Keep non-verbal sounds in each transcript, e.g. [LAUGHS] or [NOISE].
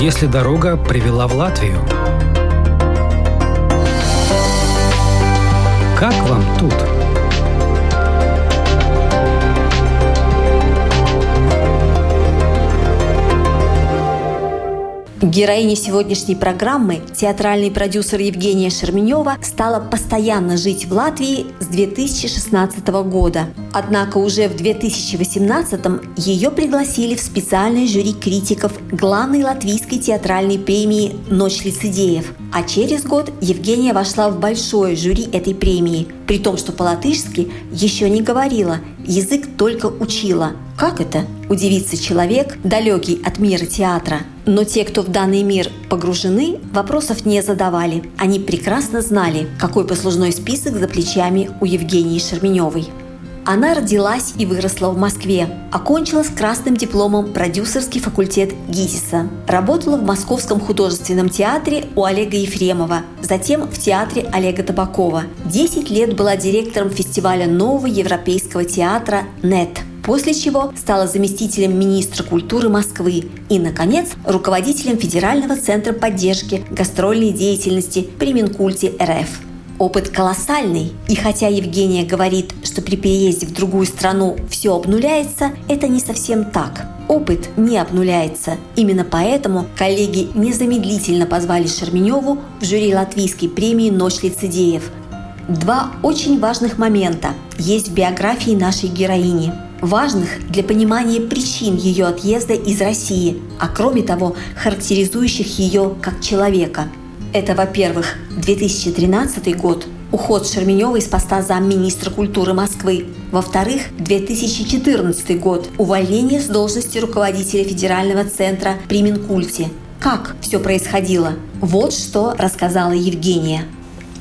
если дорога привела в Латвию? Как вам тут? Героиней сегодняшней программы, театральный продюсер Евгения Шерменева, стала постоянно жить в Латвии с 2016 года. Однако уже в 2018 ее пригласили в специальное жюри критиков главной латвийской театральной премии «Ночь лицедеев». А через год Евгения вошла в большое жюри этой премии, при том, что по-латышски еще не говорила, язык только учила. Как это? Удивится человек, далекий от мира театра. Но те, кто в данный мир погружены, вопросов не задавали. Они прекрасно знали, какой послужной список за плечами у Евгении Шерменевой. Она родилась и выросла в Москве. Окончила с красным дипломом продюсерский факультет ГИТИСа. Работала в Московском художественном театре у Олега Ефремова, затем в театре Олега Табакова. Десять лет была директором фестиваля нового европейского театра «НЕТ», после чего стала заместителем министра культуры Москвы и, наконец, руководителем Федерального центра поддержки гастрольной деятельности при Минкульте РФ. Опыт колоссальный, и хотя Евгения говорит, что при переезде в другую страну все обнуляется, это не совсем так. Опыт не обнуляется. Именно поэтому коллеги незамедлительно позвали Шерменеву в жюри латвийской премии «Ночь лицедеев». Два очень важных момента есть в биографии нашей героини – важных для понимания причин ее отъезда из России, а кроме того, характеризующих ее как человека. Это, во-первых, 2013 год, уход Шерменева из поста замминистра культуры Москвы. Во-вторых, 2014 год, увольнение с должности руководителя Федерального центра при Минкульте. Как все происходило? Вот что рассказала Евгения.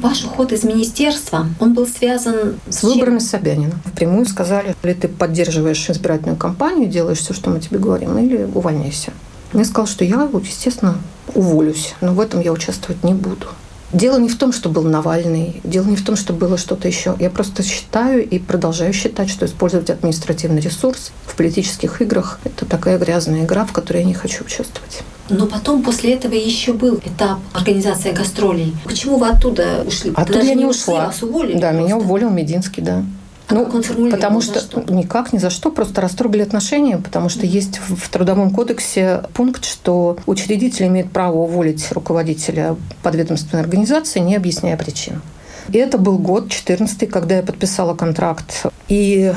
Ваш уход из министерства, он был связан с, с выборами Собянина. Впрямую сказали, или ты поддерживаешь избирательную кампанию, делаешь все, что мы тебе говорим, или увольняйся. Я сказал, что я, естественно, уволюсь, но в этом я участвовать не буду. Дело не в том, что был Навальный, дело не в том, что было что-то еще. Я просто считаю и продолжаю считать, что использовать административный ресурс в политических играх – это такая грязная игра, в которой я не хочу участвовать. Но потом после этого еще был этап организации гастролей. Почему вы оттуда ушли? Оттуда я не ушла. Вас уволили да, просто? меня уволил Мединский, да. Ну? Потому что, что никак, ни за что, просто расторгли отношения, потому что есть в Трудовом кодексе пункт, что учредитель имеет право уволить руководителя подведомственной организации, не объясняя причин. И это был год 14 когда я подписала контракт. И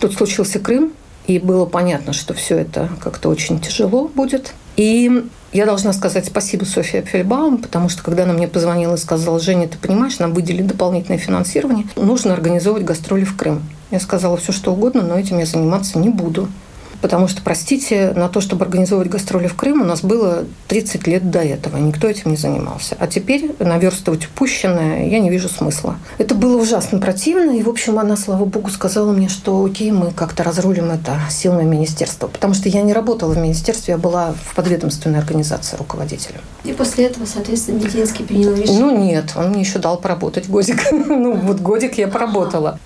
тут случился Крым, и было понятно, что все это как-то очень тяжело будет. И я должна сказать спасибо Софии Фельбаум, потому что когда она мне позвонила и сказала, Женя, ты понимаешь, нам выделили дополнительное финансирование, нужно организовывать гастроли в Крым. Я сказала все, что угодно, но этим я заниматься не буду. Потому что, простите, на то, чтобы организовывать гастроли в Крым, у нас было 30 лет до этого. Никто этим не занимался. А теперь наверстывать упущенное я не вижу смысла. Это было ужасно противно. И, в общем, она, слава богу, сказала мне, что окей, мы как-то разрулим это силами министерства. Потому что я не работала в министерстве, я была в подведомственной организации руководителем. И после этого, соответственно, Мединский принял решение? Ну, нет. Он мне еще дал поработать годик. [LAUGHS] ну, вот годик я поработала.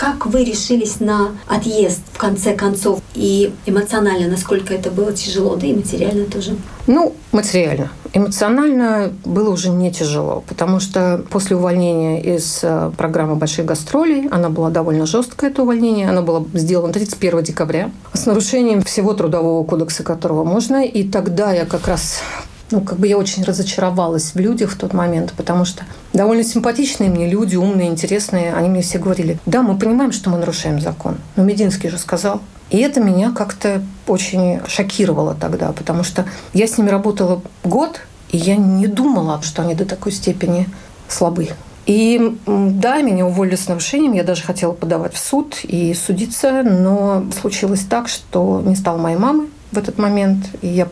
Как вы решились на отъезд в конце концов? И эмоционально, насколько это было тяжело, да и материально тоже? Ну, материально. Эмоционально было уже не тяжело, потому что после увольнения из э, программы «Больших гастролей», она была довольно жесткое, это увольнение, оно было сделано 31 декабря, с нарушением всего трудового кодекса, которого можно. И тогда я как раз ну, как бы я очень разочаровалась в людях в тот момент, потому что довольно симпатичные мне люди, умные, интересные, они мне все говорили, да, мы понимаем, что мы нарушаем закон, но Мединский же сказал. И это меня как-то очень шокировало тогда, потому что я с ними работала год, и я не думала, что они до такой степени слабы. И да, меня уволили с нарушением, я даже хотела подавать в суд и судиться, но случилось так, что не стало моей мамы в этот момент, и я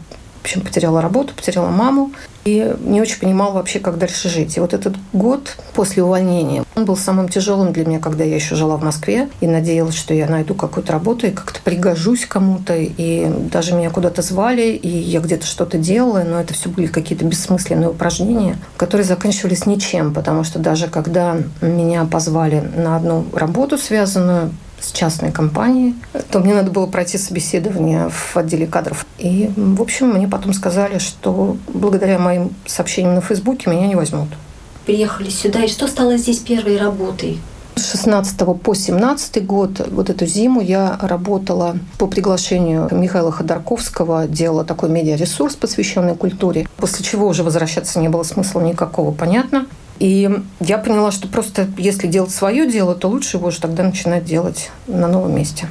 общем, потеряла работу, потеряла маму и не очень понимала вообще, как дальше жить. И вот этот год после увольнения, он был самым тяжелым для меня, когда я еще жила в Москве и надеялась, что я найду какую-то работу и как-то пригожусь кому-то. И даже меня куда-то звали, и я где-то что-то делала, но это все были какие-то бессмысленные упражнения, которые заканчивались ничем, потому что даже когда меня позвали на одну работу связанную с частной компанией, то мне надо было пройти собеседование в отделе кадров. И, в общем, мне потом сказали, что благодаря моим сообщениям на Фейсбуке меня не возьмут. Приехали сюда, и что стало здесь первой работой? С 16 по 17 год, вот эту зиму, я работала по приглашению Михаила Ходорковского, делала такой медиаресурс, посвященный культуре, после чего уже возвращаться не было смысла никакого, понятно. И я поняла, что просто если делать свое дело, то лучше его уже тогда начинать делать на новом месте.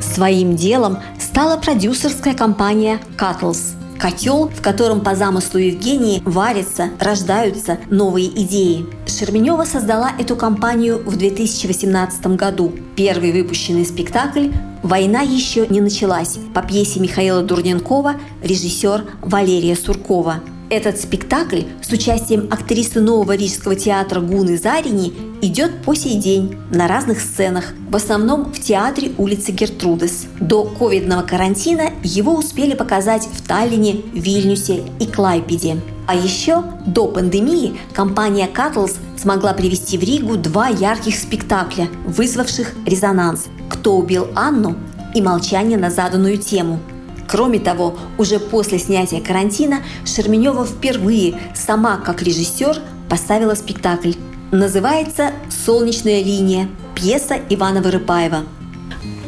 Своим делом стала продюсерская компания «Катлс», Котел, в котором по замыслу Евгении варятся, рождаются новые идеи. Шерменева создала эту компанию в 2018 году. Первый выпущенный спектакль «Война еще не началась» по пьесе Михаила Дурненкова, режиссер Валерия Суркова – этот спектакль с участием актрисы Нового Рижского театра Гуны Зарини идет по сей день на разных сценах, в основном в театре улицы Гертрудес. До ковидного карантина его успели показать в Таллине, Вильнюсе и Клайпеде. А еще до пандемии компания Катлс смогла привести в Ригу два ярких спектакля, вызвавших резонанс «Кто убил Анну» и «Молчание на заданную тему», Кроме того, уже после снятия карантина Шерменева впервые сама как режиссер поставила спектакль. Называется «Солнечная линия» пьеса Ивана Вырыпаева.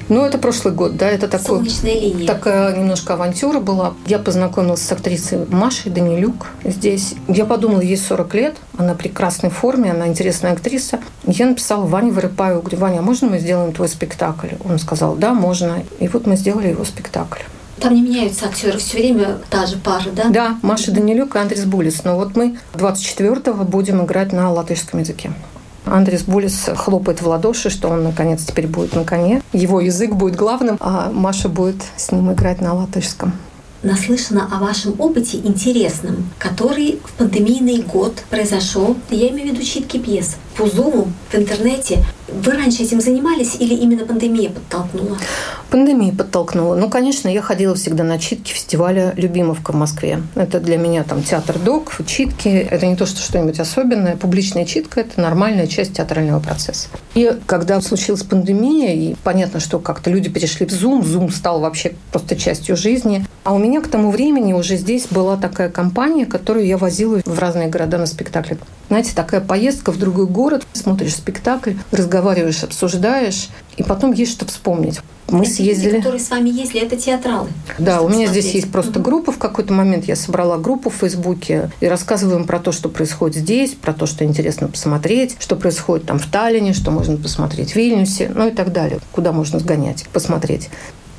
Ну, это прошлый год, да, это такой, Солнечная линия. такая немножко авантюра была. Я познакомилась с актрисой Машей Данилюк здесь. Я подумала, ей 40 лет, она в прекрасной форме, она интересная актриса. Я написала Ване Вырыпаеву, говорю, Ваня, а можно мы сделаем твой спектакль? Он сказал, да, можно. И вот мы сделали его спектакль. Там не меняются актеры, все время та же пара, да? Да, Маша Данилюк и Андрес Булис. Но вот мы 24-го будем играть на латышском языке. Андрес Булис хлопает в ладоши, что он наконец теперь будет на коне. Его язык будет главным, а Маша будет с ним играть на латышском наслышана о вашем опыте интересном, который в пандемийный год произошел. Я имею в виду читки пьес. По Зуму, в интернете. Вы раньше этим занимались или именно пандемия подтолкнула? Пандемия подтолкнула. Ну, конечно, я ходила всегда на читки фестиваля «Любимовка» в Москве. Это для меня там театр док, читки. Это не то, что что-нибудь особенное. Публичная читка – это нормальная часть театрального процесса. И когда случилась пандемия, и понятно, что как-то люди перешли в Zoom, Zoom стал вообще просто частью жизни. А у меня к тому времени уже здесь была такая компания, которую я возила в разные города на спектакли. Знаете, такая поездка в другой город, смотришь спектакль, разговариваешь, обсуждаешь, и потом есть что вспомнить. Мы это съездили. Люди, которые с вами ездили, это театралы. Да, у меня смотреть. здесь есть просто группа. В какой-то момент я собрала группу в Фейсбуке и рассказываем про то, что происходит здесь, про то, что интересно посмотреть, что происходит там в Таллине, что можно посмотреть в Вильнюсе, ну и так далее. Куда можно сгонять, посмотреть.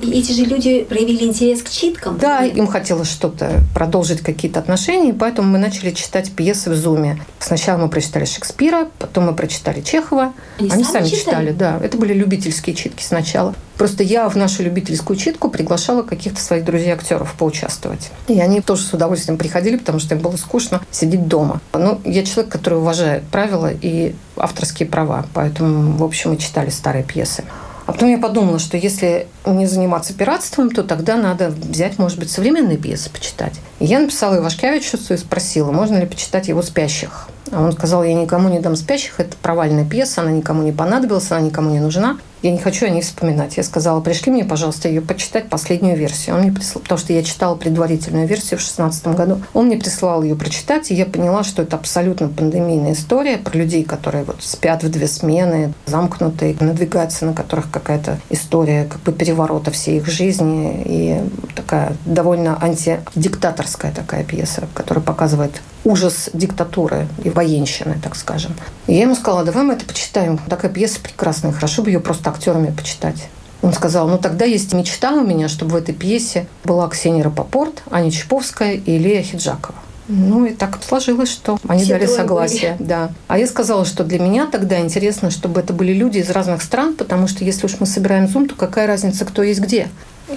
И эти же люди проявили интерес к читкам? Да, им хотелось что-то, продолжить какие-то отношения, поэтому мы начали читать пьесы в Зуме. Сначала мы прочитали Шекспира, потом мы прочитали Чехова. Они, Они сами, сами читали? читали, да. Это были любительские читки сначала. Просто я в нашу любительскую читку приглашала каких-то своих друзей-актеров поучаствовать. И они тоже с удовольствием приходили, потому что им было скучно сидеть дома. Ну, я человек, который уважает правила и авторские права, поэтому, в общем, мы читали старые пьесы. А потом я подумала, что если не заниматься пиратством, то тогда надо взять, может быть, современные пьесы почитать. И я написала Ивашкевичу и спросила, можно ли почитать его «Спящих». А он сказал, я никому не дам «Спящих», это провальная пьеса, она никому не понадобилась, она никому не нужна. Я не хочу о ней вспоминать. Я сказала, пришли мне, пожалуйста, ее почитать, последнюю версию. Он мне прислал, потому что я читала предварительную версию в 2016 году. Он мне прислал ее прочитать, и я поняла, что это абсолютно пандемийная история про людей, которые вот спят в две смены, замкнутые, надвигается на которых какая-то история как бы переворота всей их жизни. И такая довольно антидиктаторская такая пьеса, которая показывает ужас диктатуры и военщины, так скажем. И я ему сказала, давай мы это почитаем. Такая пьеса прекрасная, хорошо бы ее просто актерами почитать. Он сказал, ну тогда есть мечта у меня, чтобы в этой пьесе была Ксения Рапопорт, Аня Чаповская и Лея Хиджакова. Ну и так сложилось, что они Все дали согласие. Были. Да. А я сказала, что для меня тогда интересно, чтобы это были люди из разных стран, потому что если уж мы собираем зум, то какая разница, кто есть где.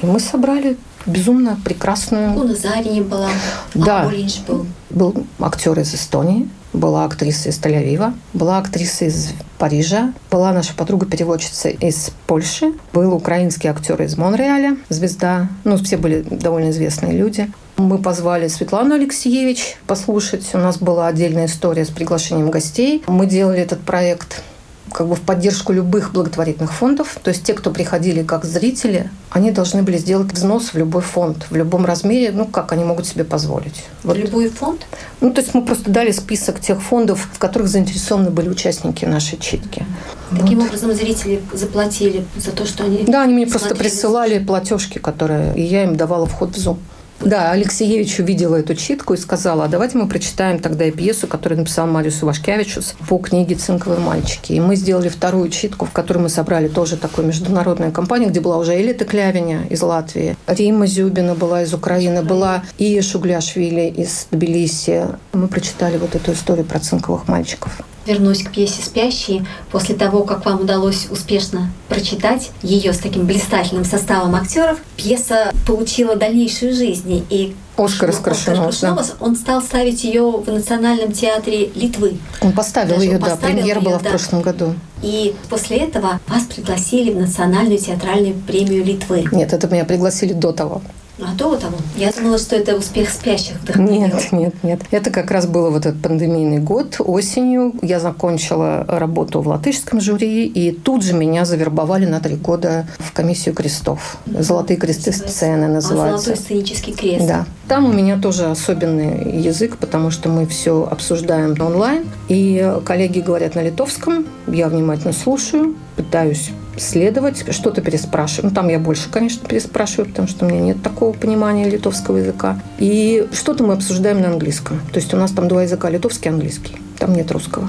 И мы собрали безумно прекрасную... У Назарии была, да. а Олинж был. Был актер из Эстонии, была актриса из Тель-Авива, была актриса из Парижа, была наша подруга-переводчица из Польши, был украинский актер из Монреаля, звезда. Ну, все были довольно известные люди. Мы позвали Светлану Алексеевич послушать. У нас была отдельная история с приглашением гостей. Мы делали этот проект как бы в поддержку любых благотворительных фондов. То есть те, кто приходили как зрители, они должны были сделать взнос в любой фонд, в любом размере, ну, как они могут себе позволить. Вот. Любой фонд? Ну, то есть мы просто дали список тех фондов, в которых заинтересованы были участники нашей читки. Таким вот. образом, зрители заплатили за то, что они... Да, они мне просто присылали платежки, которые... И я им давала вход в Zoom. Да, Алексеевич увидела эту читку и сказала, а давайте мы прочитаем тогда и пьесу, которую написал Мариус Ивашкевичус по книге «Цинковые мальчики». И мы сделали вторую читку, в которой мы собрали тоже такую международную компанию, где была уже Элита Клявиня из Латвии, Рима Зюбина была из Украины, была и Шугляшвили из Тбилиси. Мы прочитали вот эту историю про цинковых мальчиков вернусь к пьесе «Спящие». После того, как вам удалось успешно прочитать ее с таким блистательным составом актеров, пьеса получила дальнейшую жизнь. И Оскар Скоршунов, да. он стал ставить ее в Национальном театре Литвы. Он поставил Даже ее, да, премьера была да. в прошлом году. И после этого вас пригласили в Национальную театральную премию Литвы. Нет, это меня пригласили до того. А до того? Я думала, что это успех спящих вдохновил. Нет, нет, нет. Это как раз было вот этот пандемийный год. Осенью я закончила работу в латышском жюри, и тут же меня завербовали на три года в комиссию крестов. «Золотые кресты сцены» называется. А, «Золотой сценический крест». Да. Там у меня тоже особенный язык, потому что мы все обсуждаем онлайн. И коллеги говорят на литовском, я внимательно слушаю, пытаюсь следовать, что-то переспрашиваю. Ну, там я больше, конечно, переспрашиваю, потому что у меня нет такого понимания литовского языка. И что-то мы обсуждаем на английском. То есть у нас там два языка, литовский и английский. Там нет русского.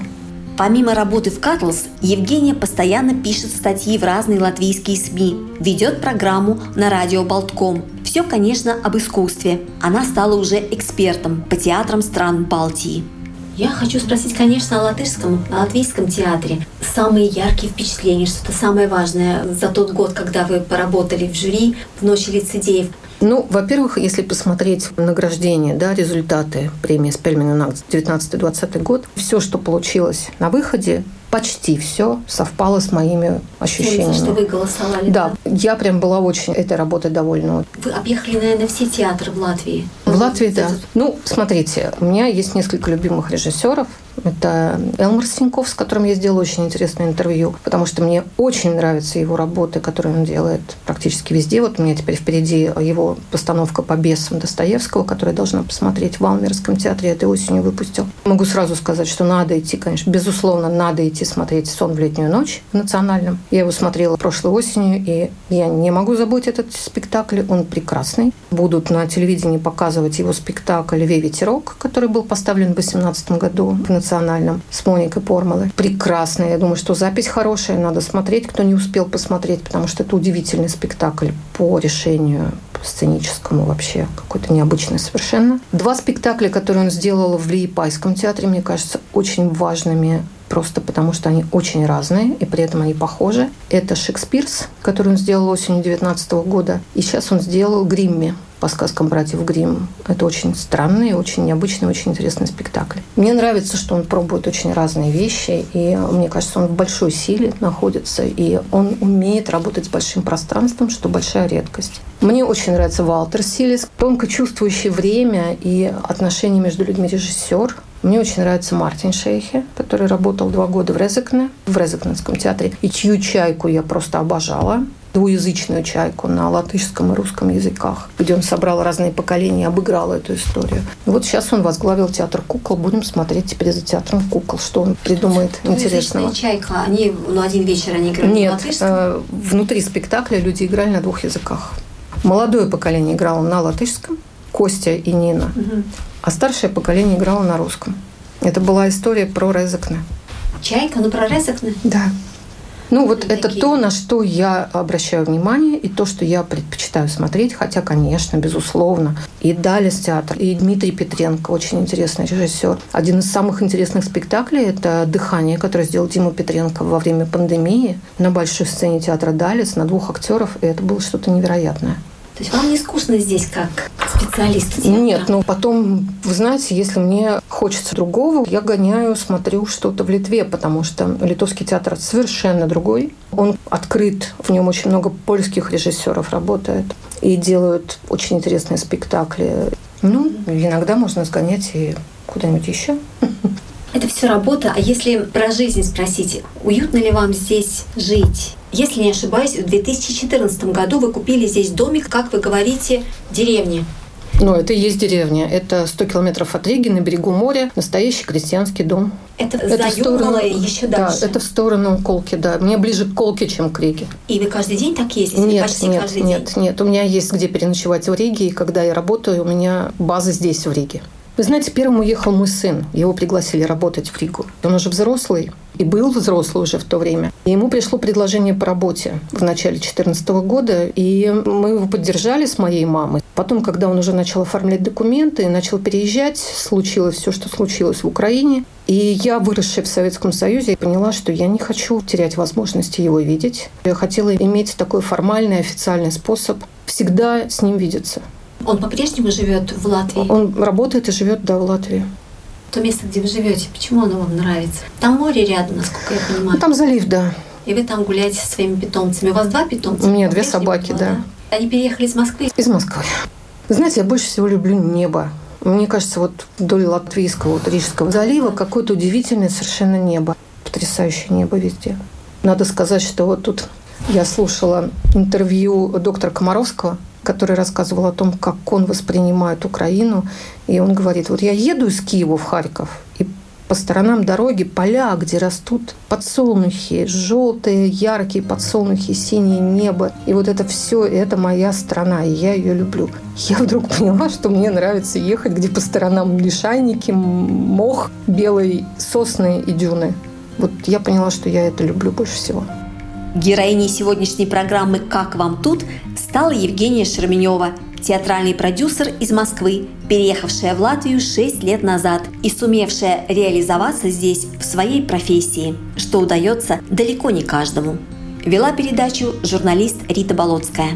Помимо работы в Катлс, Евгения постоянно пишет статьи в разные латвийские СМИ, ведет программу на радио Болтком. Все, конечно, об искусстве. Она стала уже экспертом по театрам стран Балтии. Я хочу спросить, конечно, о латышском, о латвийском театре. Самые яркие впечатления, что-то самое важное за тот год, когда вы поработали в жюри в «Ночи лицедеев». Ну, во-первых, если посмотреть награждение, да, результаты премии Спельмана на 19-20 год, все, что получилось на выходе, почти все совпало с моими ощущениями. что вы голосовали. Да, да, я прям была очень этой работой довольна. Вы объехали, наверное, все театры в Латвии. В Латвии, да. Ну, смотрите, у меня есть несколько любимых режиссеров. Это Элмар Синьков, с которым я сделала очень интересное интервью, потому что мне очень нравятся его работы, которые он делает практически везде. Вот у меня теперь впереди его постановка по бесам Достоевского, которую я должна посмотреть в Алмерском театре. Этой осенью выпустил. Могу сразу сказать, что надо идти, конечно, безусловно, надо идти смотреть «Сон в летнюю ночь» в Национальном. Я его смотрела прошлой осенью, и я не могу забыть этот спектакль. Он прекрасный. Будут на телевидении показывать его спектакль «Ве ветерок», который был поставлен в 2018 году в Национальном с Моникой Пормалой. Прекрасный. Я думаю, что запись хорошая. Надо смотреть, кто не успел посмотреть, потому что это удивительный спектакль по решению сценическому вообще какой-то необычный совершенно. Два спектакля, которые он сделал в Лиепайском театре, мне кажется, очень важными просто потому что они очень разные, и при этом они похожи. Это Шекспирс, который он сделал осенью 19 года, и сейчас он сделал Гримми по сказкам братьев Гримм. Это очень странный, очень необычный, очень интересный спектакль. Мне нравится, что он пробует очень разные вещи, и мне кажется, он в большой силе находится, и он умеет работать с большим пространством, что большая редкость. Мне очень нравится Валтер Силис, тонко чувствующий время и отношения между людьми режиссер. Мне очень нравится Мартин Шейхе, который работал два года в Резекне, в Резекненском театре, и чью чайку я просто обожала двуязычную чайку на латышском и русском языках, где он собрал разные поколения обыграл эту историю. И вот сейчас он возглавил театр кукол. Будем смотреть теперь за театром кукол, что он придумает интересного. чайка, они ну, один вечер они играли Нет, на латышском? Э, внутри спектакля люди играли на двух языках. Молодое поколение играло на латышском, Костя и Нина. Угу а старшее поколение играло на русском. Это была история про Резекне. Чайка, ну про Резекне? Да. Ну вот это то, на что я обращаю внимание, и то, что я предпочитаю смотреть, хотя, конечно, безусловно, и Далис театр, и Дмитрий Петренко, очень интересный режиссер. Один из самых интересных спектаклей – это «Дыхание», которое сделал Дима Петренко во время пандемии на большой сцене театра Далис на двух актеров, и это было что-то невероятное. То есть вам не скучно здесь как специалисту театра? Нет, но потом, вы знаете, если мне хочется другого, я гоняю, смотрю что-то в Литве, потому что литовский театр совершенно другой. Он открыт, в нем очень много польских режиссеров работает и делают очень интересные спектакли. Ну, иногда можно сгонять и куда-нибудь еще. Это все работа. А если про жизнь спросить, уютно ли вам здесь жить? Если не ошибаюсь, в 2014 году вы купили здесь домик, как вы говорите, деревни. Ну, это и есть деревня. Это 100 километров от Риги, на берегу моря. Настоящий крестьянский дом. Это, это за сторону, еще дальше? Да, это в сторону Колки, да. Мне ближе к Колке, чем к Риге. И вы каждый день так ездите? Нет, Почти нет, каждый нет, день? нет. У меня есть где переночевать в Риге, и когда я работаю, у меня база здесь, в Риге. Вы знаете, первым уехал мой сын. Его пригласили работать в Ригу. Он уже взрослый и был взрослый уже в то время. И ему пришло предложение по работе в начале 2014 года, и мы его поддержали с моей мамой. Потом, когда он уже начал оформлять документы и начал переезжать, случилось все, что случилось в Украине. И я, выросшая в Советском Союзе, поняла, что я не хочу терять возможности его видеть. Я хотела иметь такой формальный, официальный способ всегда с ним видеться. Он по-прежнему живет в Латвии? Он работает и живет, да, в Латвии. То место, где вы живете, почему оно вам нравится? Там море рядом, насколько я понимаю. Ну, там залив, да. И вы там гуляете со своими питомцами. У вас два питомца? У меня две собаки, два, да. Они переехали из Москвы? Из Москвы. Знаете, я больше всего люблю небо. Мне кажется, вот вдоль Латвийского, вот Рижского залива какое-то удивительное совершенно небо. Потрясающее небо везде. Надо сказать, что вот тут я слушала интервью доктора Комаровского, который рассказывал о том, как он воспринимает Украину. И он говорит, вот я еду из Киева в Харьков, и по сторонам дороги поля, где растут подсолнухи, желтые, яркие подсолнухи, синее небо. И вот это все, это моя страна, и я ее люблю. Я вдруг поняла, что мне нравится ехать, где по сторонам лишайники, мох, белые сосны и дюны. Вот я поняла, что я это люблю больше всего. Героиней сегодняшней программы «Как вам тут» стала Евгения Шерменева, театральный продюсер из Москвы, переехавшая в Латвию 6 лет назад и сумевшая реализоваться здесь в своей профессии, что удается далеко не каждому. Вела передачу журналист Рита Болотская.